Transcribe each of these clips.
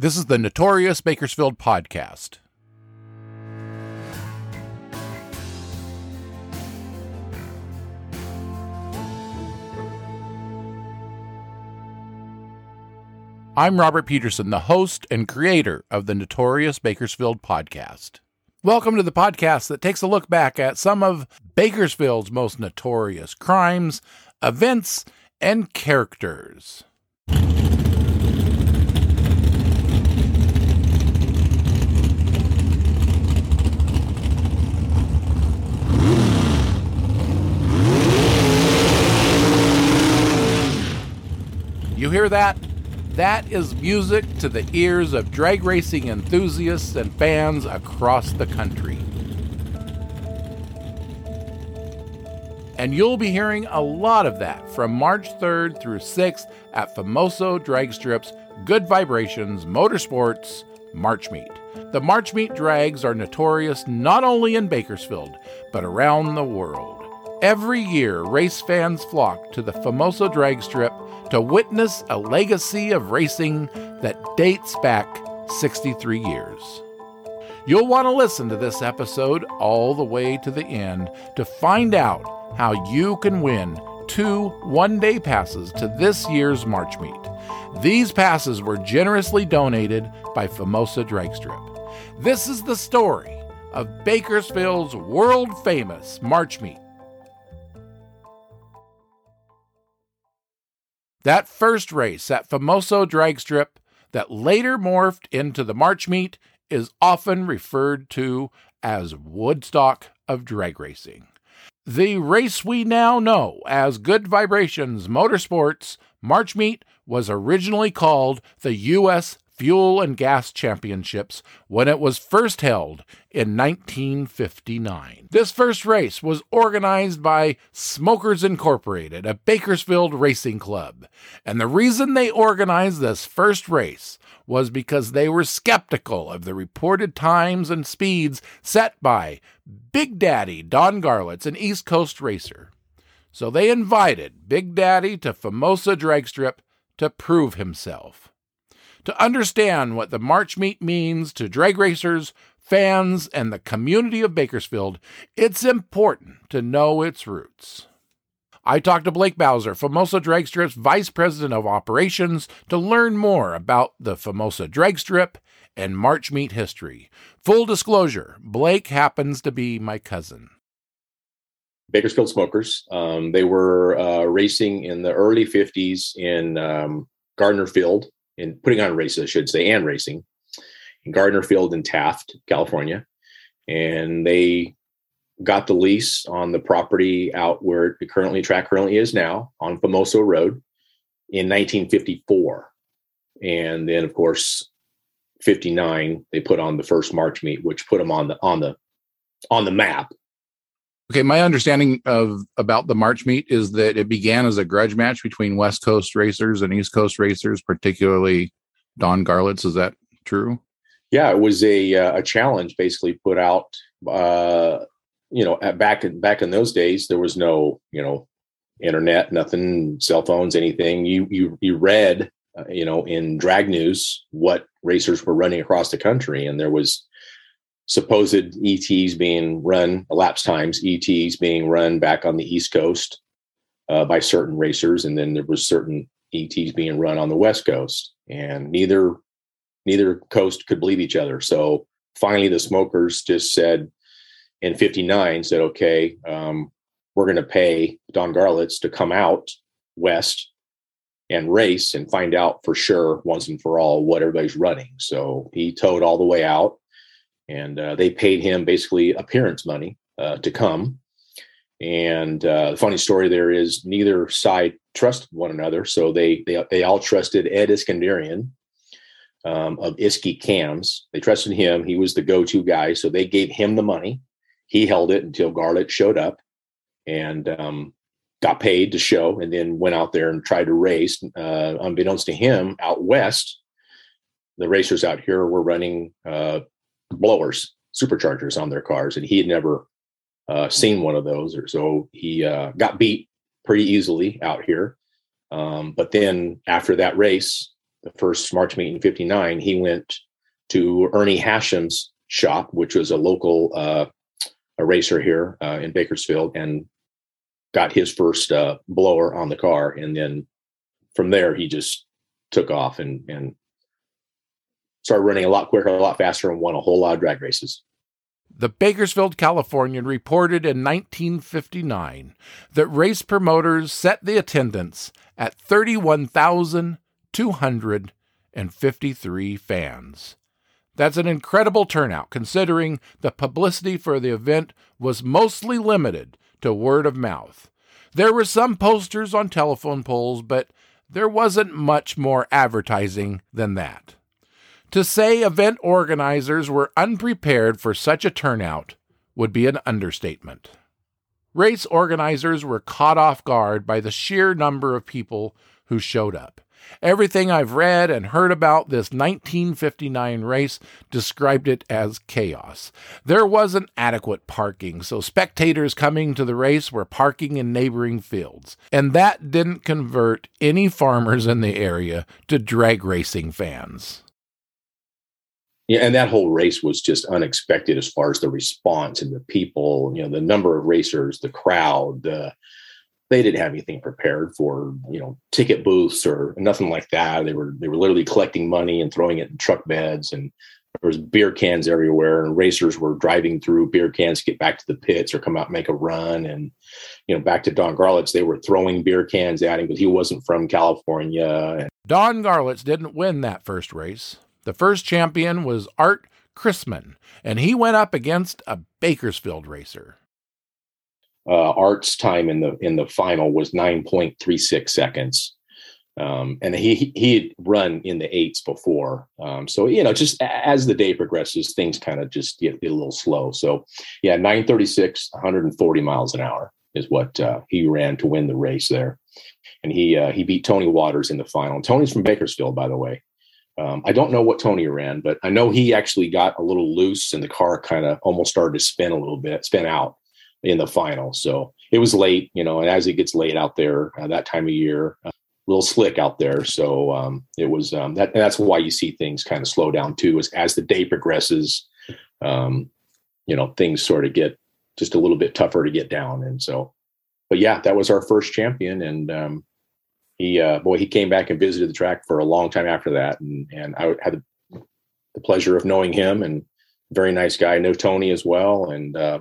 This is the Notorious Bakersfield Podcast. I'm Robert Peterson, the host and creator of the Notorious Bakersfield Podcast. Welcome to the podcast that takes a look back at some of Bakersfield's most notorious crimes, events, and characters. You hear that? That is music to the ears of drag racing enthusiasts and fans across the country. And you'll be hearing a lot of that from March 3rd through 6th at Famoso Drag Strip's Good Vibrations Motorsports March Meet. The March Meet drags are notorious not only in Bakersfield, but around the world. Every year, race fans flock to the Famoso Drag Strip to witness a legacy of racing that dates back 63 years. You'll want to listen to this episode all the way to the end to find out how you can win two one day passes to this year's March Meet. These passes were generously donated by Famoso Drag Strip. This is the story of Bakersfield's world famous March Meet. That first race at Famoso Drag Strip that later morphed into the March Meet is often referred to as Woodstock of drag racing. The race we now know as Good Vibrations Motorsports March Meet was originally called the U.S. Fuel and Gas Championships when it was first held in 1959. This first race was organized by Smokers Incorporated, a Bakersfield racing club. And the reason they organized this first race was because they were skeptical of the reported times and speeds set by Big Daddy Don Garlits, an East Coast racer. So they invited Big Daddy to Famoso Drag Strip to prove himself. To understand what the March Meet means to drag racers, fans, and the community of Bakersfield, it's important to know its roots. I talked to Blake Bowser, Famoso Drag Strip's Vice President of Operations, to learn more about the Famoso Drag Strip and March Meet history. Full disclosure Blake happens to be my cousin. Bakersfield Smokers. Um, they were uh, racing in the early 50s in um, Gardner Field, in putting on races, I should say, and racing in Gardner Field in Taft, California. And they got the lease on the property out where the currently track currently is now on Famoso Road in 1954. And then of course 59 they put on the first March meet which put them on the on the on the map. Okay, my understanding of about the March meet is that it began as a grudge match between West Coast racers and East Coast racers, particularly Don Garlits. Is that true? Yeah, it was a uh, a challenge basically put out uh, you know, back in back in those days, there was no, you know, internet, nothing, cell phones, anything. You you you read, uh, you know, in drag news what racers were running across the country, and there was supposed ETs being run, elapsed times ETs being run back on the East Coast uh, by certain racers, and then there was certain ETs being run on the West Coast, and neither neither coast could believe each other. So finally, the smokers just said, in 59 said, okay, um, we're going to pay Don Garlits to come out west and race and find out for sure once and for all what everybody's running. So he towed all the way out and uh, they paid him basically appearance money uh, to come. And uh, the funny story there is neither side trusted one another. So they, they, they all trusted Ed Iskenderian um, of Isky Cams. They trusted him. He was the go-to guy. So they gave him the money he held it until Garlits showed up and um, got paid to show, and then went out there and tried to race. Uh, unbeknownst to him, out west, the racers out here were running uh, blowers, superchargers on their cars, and he had never uh, seen one of those, or so he uh, got beat pretty easily out here. Um, but then after that race, the first March meet in '59, he went to Ernie Hasham's shop, which was a local uh, a racer here uh, in Bakersfield, and got his first uh, blower on the car, and then from there he just took off and and started running a lot quicker, a lot faster, and won a whole lot of drag races. The Bakersfield Californian reported in 1959 that race promoters set the attendance at 31,253 fans. That's an incredible turnout considering the publicity for the event was mostly limited to word of mouth. There were some posters on telephone poles, but there wasn't much more advertising than that. To say event organizers were unprepared for such a turnout would be an understatement. Race organizers were caught off guard by the sheer number of people who showed up. Everything I've read and heard about this 1959 race described it as chaos. There wasn't adequate parking, so spectators coming to the race were parking in neighboring fields. And that didn't convert any farmers in the area to drag racing fans. Yeah, and that whole race was just unexpected as far as the response and the people, you know, the number of racers, the crowd, the they didn't have anything prepared for, you know, ticket booths or nothing like that. They were they were literally collecting money and throwing it in truck beds and there was beer cans everywhere and racers were driving through beer cans to get back to the pits or come out and make a run and you know back to don garlits they were throwing beer cans at him but he wasn't from california don garlits didn't win that first race the first champion was Art Chrisman, and he went up against a Bakersfield racer. Uh, Art's time in the in the final was 9.36 seconds. Um, and he he had run in the eights before, um, so you know, just as the day progresses, things kind of just get, get, a little slow. So, yeah, nine thirty six, one hundred and forty miles an hour is what uh, he ran to win the race there, and he uh, he beat Tony Waters in the final. Tony's from Bakersfield, by the way, um, I don't know what Tony ran, but I know he actually got a little loose and the car kind of almost started to spin a little bit, spin out in the final. So it was late, you know, and as it gets late out there uh, that time of year, uh, a little slick out there. So um, it was um, that. that's why you see things kind of slow down too, is as the day progresses, um, you know, things sort of get just a little bit tougher to get down. And so, but yeah, that was our first champion, and um, he uh, boy he came back and visited the track for a long time after that and and i had the, pleasure of knowing him and very nice guy. I know tony as well and uh,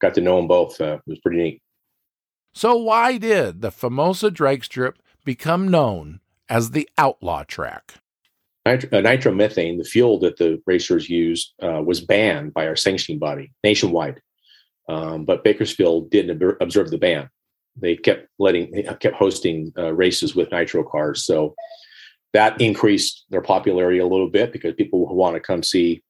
got to know them both uh, it was pretty neat. So why did the famoso drag strip become known as the outlaw track? Nitro, uh, nitromethane the fuel that the racers used uh, was banned by our sanctioning body nationwide. Um, but bakersfield didn't observe the ban they kept letting they kept hosting uh, races with nitro cars. So that increased their popularity a little bit because people who want to come see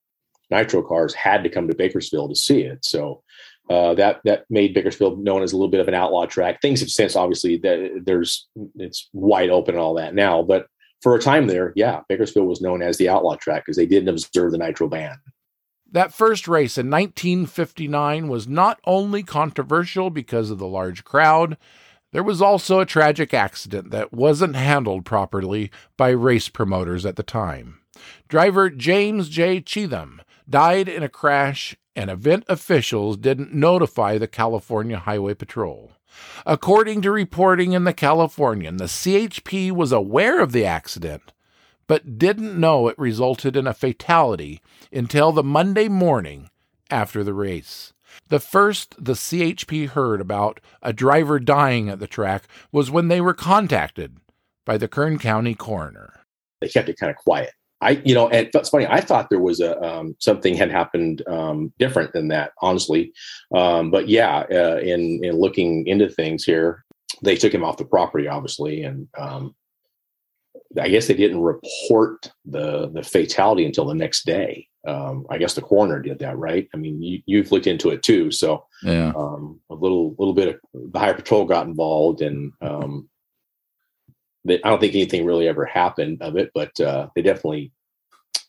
nitro cars had to come to bakersfield to see it. So uh, that that made bakersfield known as a little bit of an outlaw track. Things have since obviously that there's it's wide open and all that now but for a time there yeah bakersfield was known as the outlaw track because they didn't observe the nitro ban that first race in 1959 was not only controversial because of the large crowd, there was also a tragic accident that wasn't handled properly by race promoters at the time. Driver James J. Cheatham died in a crash, and event officials didn't notify the California Highway Patrol. According to reporting in the Californian, the CHP was aware of the accident but didn't know it resulted in a fatality until the Monday morning after the race. The first the CHP heard about a driver dying at the track was when they were contacted by the Kern County coroner. They kept it kind of quiet. I, you know, and it's funny. I thought there was a um, something had happened um, different than that, honestly. Um, but yeah, uh, in in looking into things here, they took him off the property, obviously, and um, I guess they didn't report the the fatality until the next day. Um, I guess the coroner did that, right? I mean, you, have looked into it too, so yeah. Um, a little little bit of the higher patrol got involved, and um, they, I don't think anything really ever happened of it, but uh, they definitely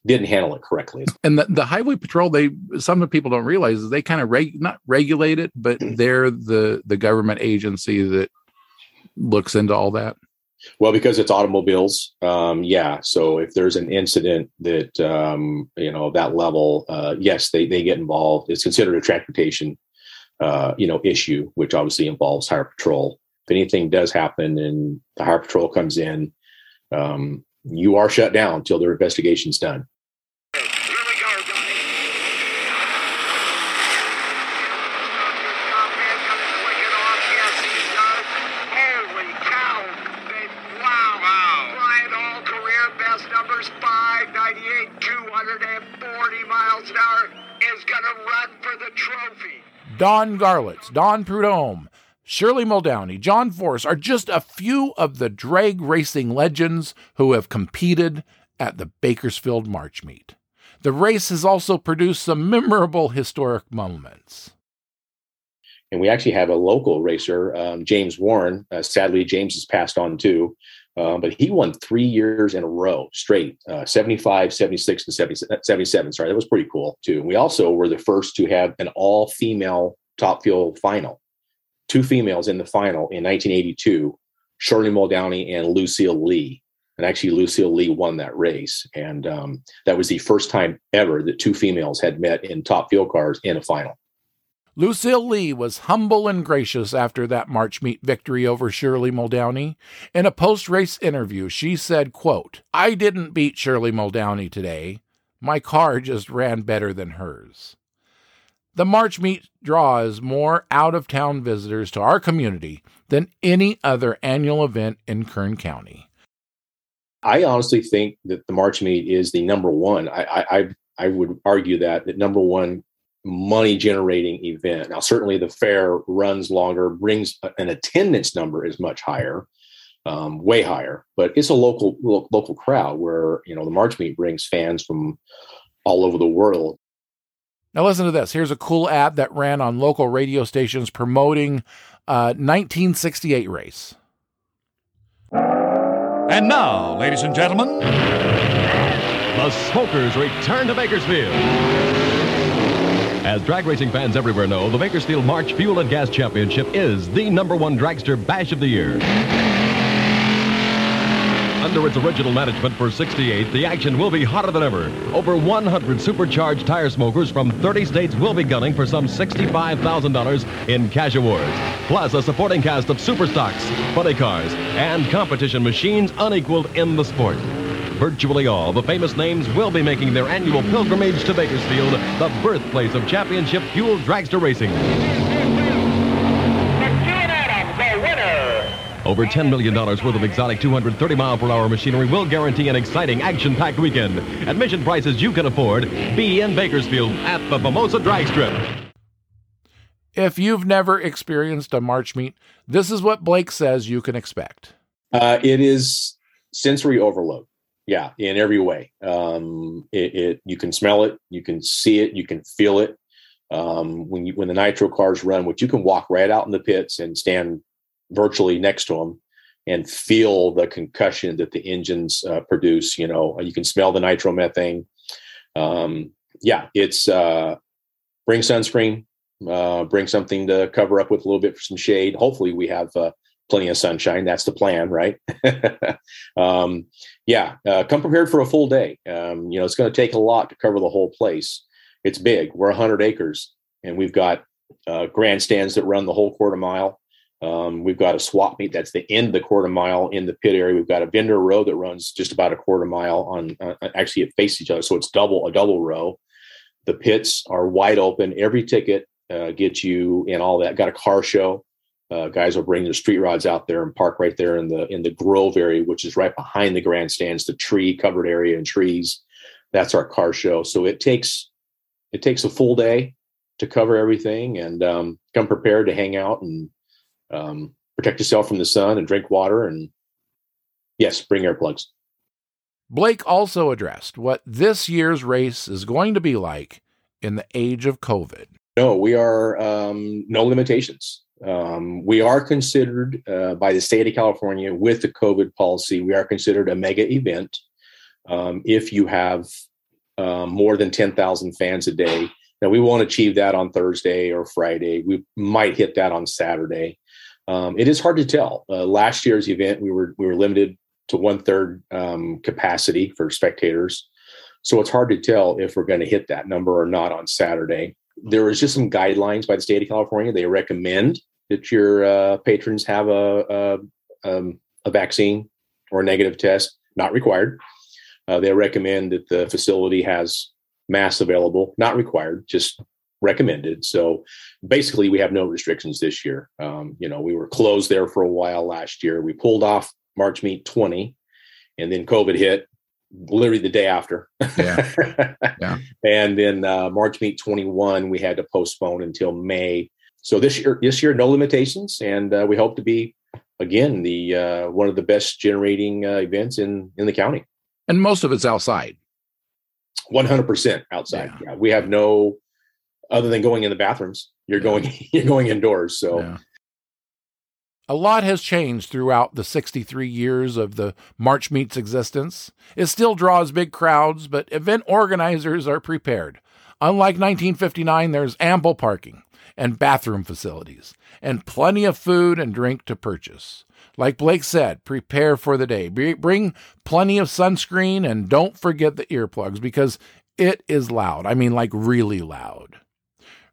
didn't handle it correctly. And the, the highway patrol, they some of the people don't realize is they kind of reg, not regulate it, but they're the the government agency that looks into all that. Well, because it's automobiles, um, yeah. So if there's an incident that um, you know that level, uh, yes, they they get involved. It's considered a transportation, uh, you know, issue, which obviously involves higher patrol. If anything does happen and the higher patrol comes in, um, you are shut down until their investigation's done. Don Garlits, Don Prudhomme, Shirley Muldowney, John Force are just a few of the drag racing legends who have competed at the Bakersfield March Meet. The race has also produced some memorable historic moments. And we actually have a local racer, um, James Warren. Uh, sadly, James has passed on too. Uh, but he won three years in a row straight uh, 75 76 and 70, 77 sorry that was pretty cool too. We also were the first to have an all female top fuel final. Two females in the final in 1982 shirley muldowney and lucille lee. And actually lucille lee won that race. And um, that was the first time ever that two females had met in top fuel cars in a final Lucille Lee was humble and gracious after that March meet victory over Shirley Muldowney. In a post-race interview, she said, quote, I didn't beat Shirley Muldowney today. My car just ran better than hers. The March meet draws more out-of-town visitors to our community than any other annual event in Kern County. I honestly think that the March meet is the number one. I, I, I would argue that that number one money generating event. Now, certainly the fair runs longer, brings an attendance number is much higher, um, way higher, but it's a local lo- local crowd where you know the March Meet brings fans from all over the world. Now, listen to this. Here's a cool ad that ran on local radio stations promoting uh, 1968 race. And now, ladies and gentlemen, the Smokers return to Bakersfield. As drag racing fans everywhere know, the Bakersfield March Fuel and Gas Championship is the number one dragster bash of the year. Under its original management for 68, the action will be hotter than ever. Over 100 supercharged tire smokers from 30 states will be gunning for some $65,000 in cash awards. Plus a supporting cast of super stocks, funny cars, and competition machines unequaled in the sport virtually all the famous names will be making their annual pilgrimage to Bakersfield, the birthplace of championship fuel dragster racing. Over $10 million worth of exotic 230 mile per hour machinery will guarantee an exciting action packed weekend. Admission prices you can afford. Be in Bakersfield at the Famoso Drag Strip. If you've never experienced a March meet, this is what Blake says you can expect. Uh, it is sensory overload yeah in every way. Um, it, it, you can smell it you can see it you can feel it. Um, when you when the nitro cars run which you can walk right out in the pits and stand virtually next to them and feel the concussion that the engines uh, produce you know you can smell the nitromethane. Um, yeah it's uh, bring sunscreen uh, bring something to cover up with a little bit for some shade. Hopefully we have uh, plenty of sunshine. That's the plan, right? um, yeah, uh, come prepared for a full day. Um, you know, it's going to take a lot to cover the whole place. It's big. We're 100 acres, and we've got uh, grandstands that run the whole quarter mile. Um, we've got a swap meet that's the end of the quarter mile in the pit area. We've got a vendor row that runs just about a quarter mile on. Uh, actually, it faces each other, so it's double a double row. The pits are wide open. Every ticket uh, gets you in all that. Got a car show. Uh, guys will bring their street rods out there and park right there in the in the grove area, which is right behind the grandstands, the tree covered area and trees. That's our car show. So it takes it takes a full day to cover everything and um, come prepared to hang out and um, protect yourself from the sun and drink water and yes, bring earplugs. Blake also addressed what this year's race is going to be like in the age of COVID. No, we are um, no limitations. Um, we are considered uh, by the state of California with the COVID policy, we are considered a mega event um, if you have uh, more than 10,000 fans a day. Now, we won't achieve that on Thursday or Friday. We might hit that on Saturday. Um, it is hard to tell. Uh, last year's event, we were we were limited to one third um, capacity for spectators, so it's hard to tell if we're going to hit that number or not on Saturday. There is just some guidelines by the state of California. They recommend that your uh, patrons have a a, um, a vaccine or a negative test. Not required. Uh, they recommend that the facility has masks available. Not required. Just recommended. So basically, we have no restrictions this year. Um, you know, we were closed there for a while last year. We pulled off March Meet 20, and then COVID hit literally the day after. Yeah. yeah. And then uh, March Meet 21, we had to postpone until May. So this year, this year, no limitations, and uh, we hope to be again the uh, one of the best generating uh, events in in the county. And most of it's outside. 100% outside. Yeah. yeah. We have no other than going in the bathrooms. You're going you're going indoors. So yeah. a lot has changed throughout the 63 years of the March Meet's existence. It still draws big crowds, but event organizers are prepared. Unlike 1959, there's ample parking and bathroom facilities and plenty of food and drink to purchase. Like Blake said, prepare for the day. Bring plenty of sunscreen and don't forget the earplugs because it is loud. I mean, like really loud.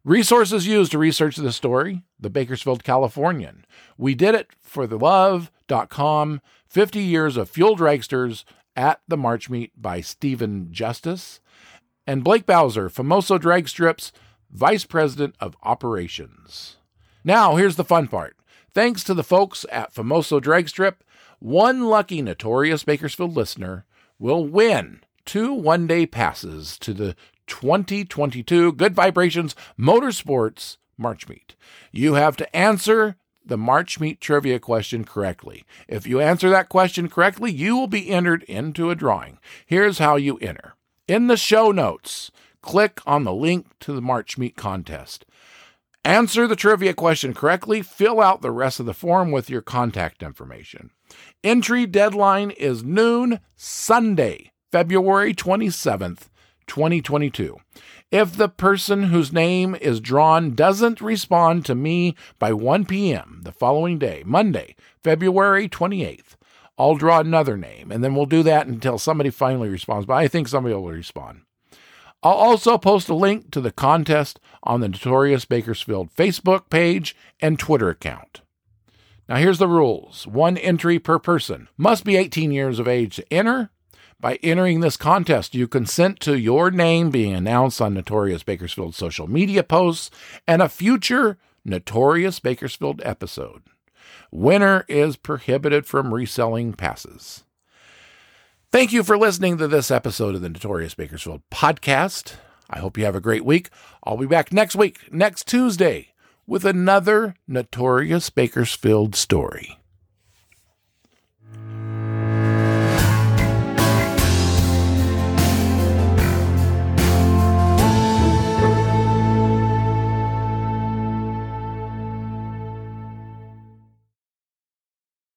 Resources used to research this story the Bakersfield Californian. We did it for the love.com 50 years of fuel dragsters at the March Meet by Stephen Justice. And Blake Bowser, Famoso Drag Strips, Vice President of Operations. Now, here's the fun part. Thanks to the folks at Famoso Drag Strip, one lucky Notorious Bakersfield listener will win two one day passes to the 2022 Good Vibrations Motorsports March Meet. You have to answer the March Meet trivia question correctly. If you answer that question correctly, you will be entered into a drawing. Here's how you enter. In the show notes, click on the link to the March Meet contest. Answer the trivia question correctly, fill out the rest of the form with your contact information. Entry deadline is noon Sunday, February 27th, 2022. If the person whose name is drawn doesn't respond to me by 1 p.m. the following day, Monday, February 28th, I'll draw another name, and then we'll do that until somebody finally responds. But I think somebody will respond. I'll also post a link to the contest on the Notorious Bakersfield Facebook page and Twitter account. Now, here's the rules one entry per person. Must be 18 years of age to enter. By entering this contest, you consent to your name being announced on Notorious Bakersfield social media posts and a future Notorious Bakersfield episode. Winner is prohibited from reselling passes. Thank you for listening to this episode of the Notorious Bakersfield podcast. I hope you have a great week. I'll be back next week, next Tuesday, with another Notorious Bakersfield story.